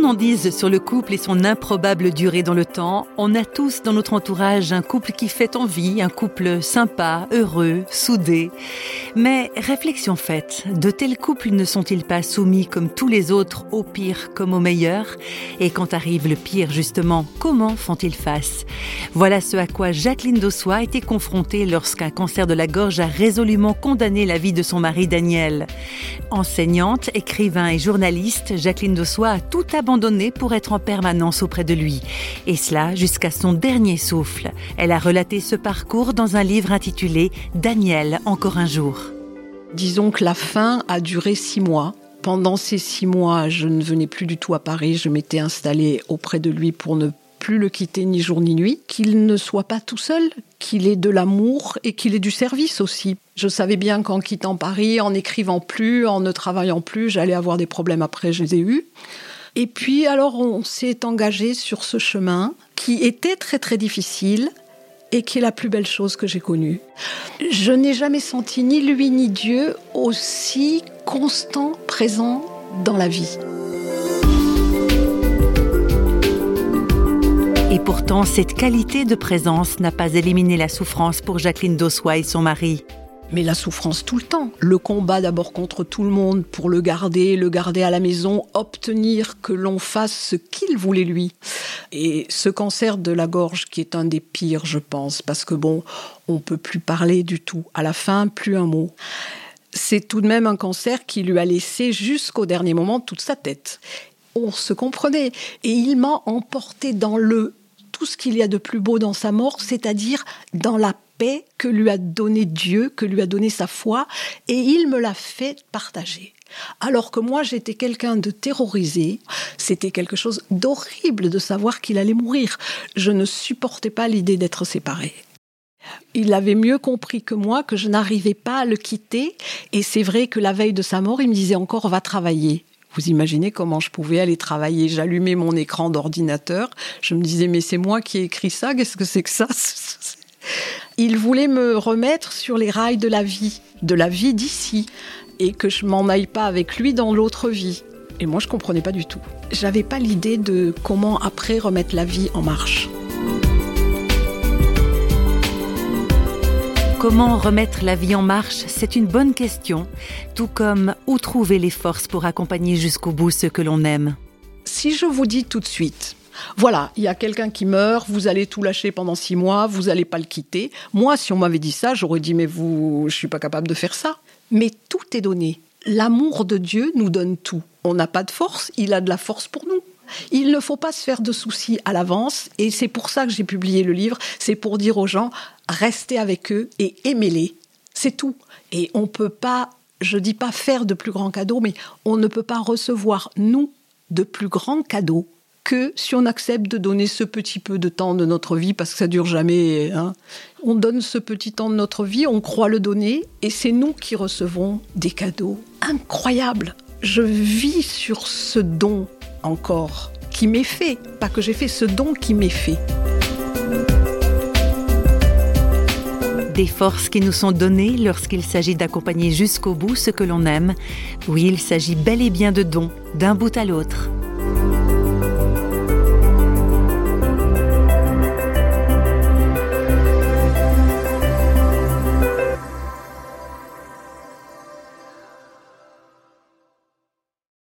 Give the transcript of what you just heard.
l'on en dise sur le couple et son improbable durée dans le temps, on a tous dans notre entourage un couple qui fait envie, un couple sympa, heureux, soudé. Mais réflexion faite, de tels couples ne sont-ils pas soumis comme tous les autres au pire comme au meilleur? Et quand arrive le pire justement, comment font-ils face? Voilà ce à quoi Jacqueline Dossois a été confrontée lorsqu'un cancer de la gorge a résolument condamné la vie de son mari Daniel. Enseignante, écrivain et journaliste, Jacqueline Dossois a tout abandonné pour être en permanence auprès de lui. Et cela jusqu'à son dernier souffle. Elle a relaté ce parcours dans un livre intitulé Daniel, encore un jour. Disons que la fin a duré six mois. Pendant ces six mois, je ne venais plus du tout à Paris. Je m'étais installée auprès de lui pour ne plus le quitter ni jour ni nuit, qu'il ne soit pas tout seul, qu'il ait de l'amour et qu'il ait du service aussi. Je savais bien qu'en quittant Paris, en n'écrivant plus, en ne travaillant plus, j'allais avoir des problèmes après, je les ai eus. Et puis alors on s'est engagé sur ce chemin qui était très très difficile et qui est la plus belle chose que j'ai connue. Je n'ai jamais senti ni lui ni Dieu aussi constant, présent dans la vie. Et pourtant, cette qualité de présence n'a pas éliminé la souffrance pour Jacqueline Dossois et son mari mais la souffrance tout le temps. Le combat d'abord contre tout le monde pour le garder, le garder à la maison, obtenir que l'on fasse ce qu'il voulait lui. Et ce cancer de la gorge qui est un des pires, je pense, parce que bon, on peut plus parler du tout. À la fin, plus un mot. C'est tout de même un cancer qui lui a laissé jusqu'au dernier moment toute sa tête. On se comprenait. Et il m'a emporté dans le tout ce qu'il y a de plus beau dans sa mort, c'est-à-dire dans la que lui a donné Dieu, que lui a donné sa foi, et il me l'a fait partager. Alors que moi j'étais quelqu'un de terrorisé, c'était quelque chose d'horrible de savoir qu'il allait mourir. Je ne supportais pas l'idée d'être séparé. Il avait mieux compris que moi que je n'arrivais pas à le quitter, et c'est vrai que la veille de sa mort, il me disait encore va travailler. Vous imaginez comment je pouvais aller travailler J'allumais mon écran d'ordinateur, je me disais mais c'est moi qui ai écrit ça, qu'est-ce que c'est que ça? Il voulait me remettre sur les rails de la vie, de la vie d'ici, et que je m'en aille pas avec lui dans l'autre vie. Et moi, je comprenais pas du tout. J'avais pas l'idée de comment après remettre la vie en marche. Comment remettre la vie en marche C'est une bonne question, tout comme où trouver les forces pour accompagner jusqu'au bout ce que l'on aime. Si je vous dis tout de suite, voilà, il y a quelqu'un qui meurt, vous allez tout lâcher pendant six mois, vous n'allez pas le quitter. Moi, si on m'avait dit ça, j'aurais dit mais vous, je suis pas capable de faire ça. Mais tout est donné. L'amour de Dieu nous donne tout. On n'a pas de force, il a de la force pour nous. Il ne faut pas se faire de soucis à l'avance et c'est pour ça que j'ai publié le livre, c'est pour dire aux gens restez avec eux et aimez-les. C'est tout. Et on ne peut pas, je dis pas faire de plus grands cadeaux, mais on ne peut pas recevoir nous de plus grands cadeaux que si on accepte de donner ce petit peu de temps de notre vie, parce que ça dure jamais, hein. on donne ce petit temps de notre vie, on croit le donner, et c'est nous qui recevons des cadeaux incroyables. Je vis sur ce don encore qui m'est fait, pas que j'ai fait, ce don qui m'est fait. Des forces qui nous sont données lorsqu'il s'agit d'accompagner jusqu'au bout ce que l'on aime. Oui, il s'agit bel et bien de dons, d'un bout à l'autre.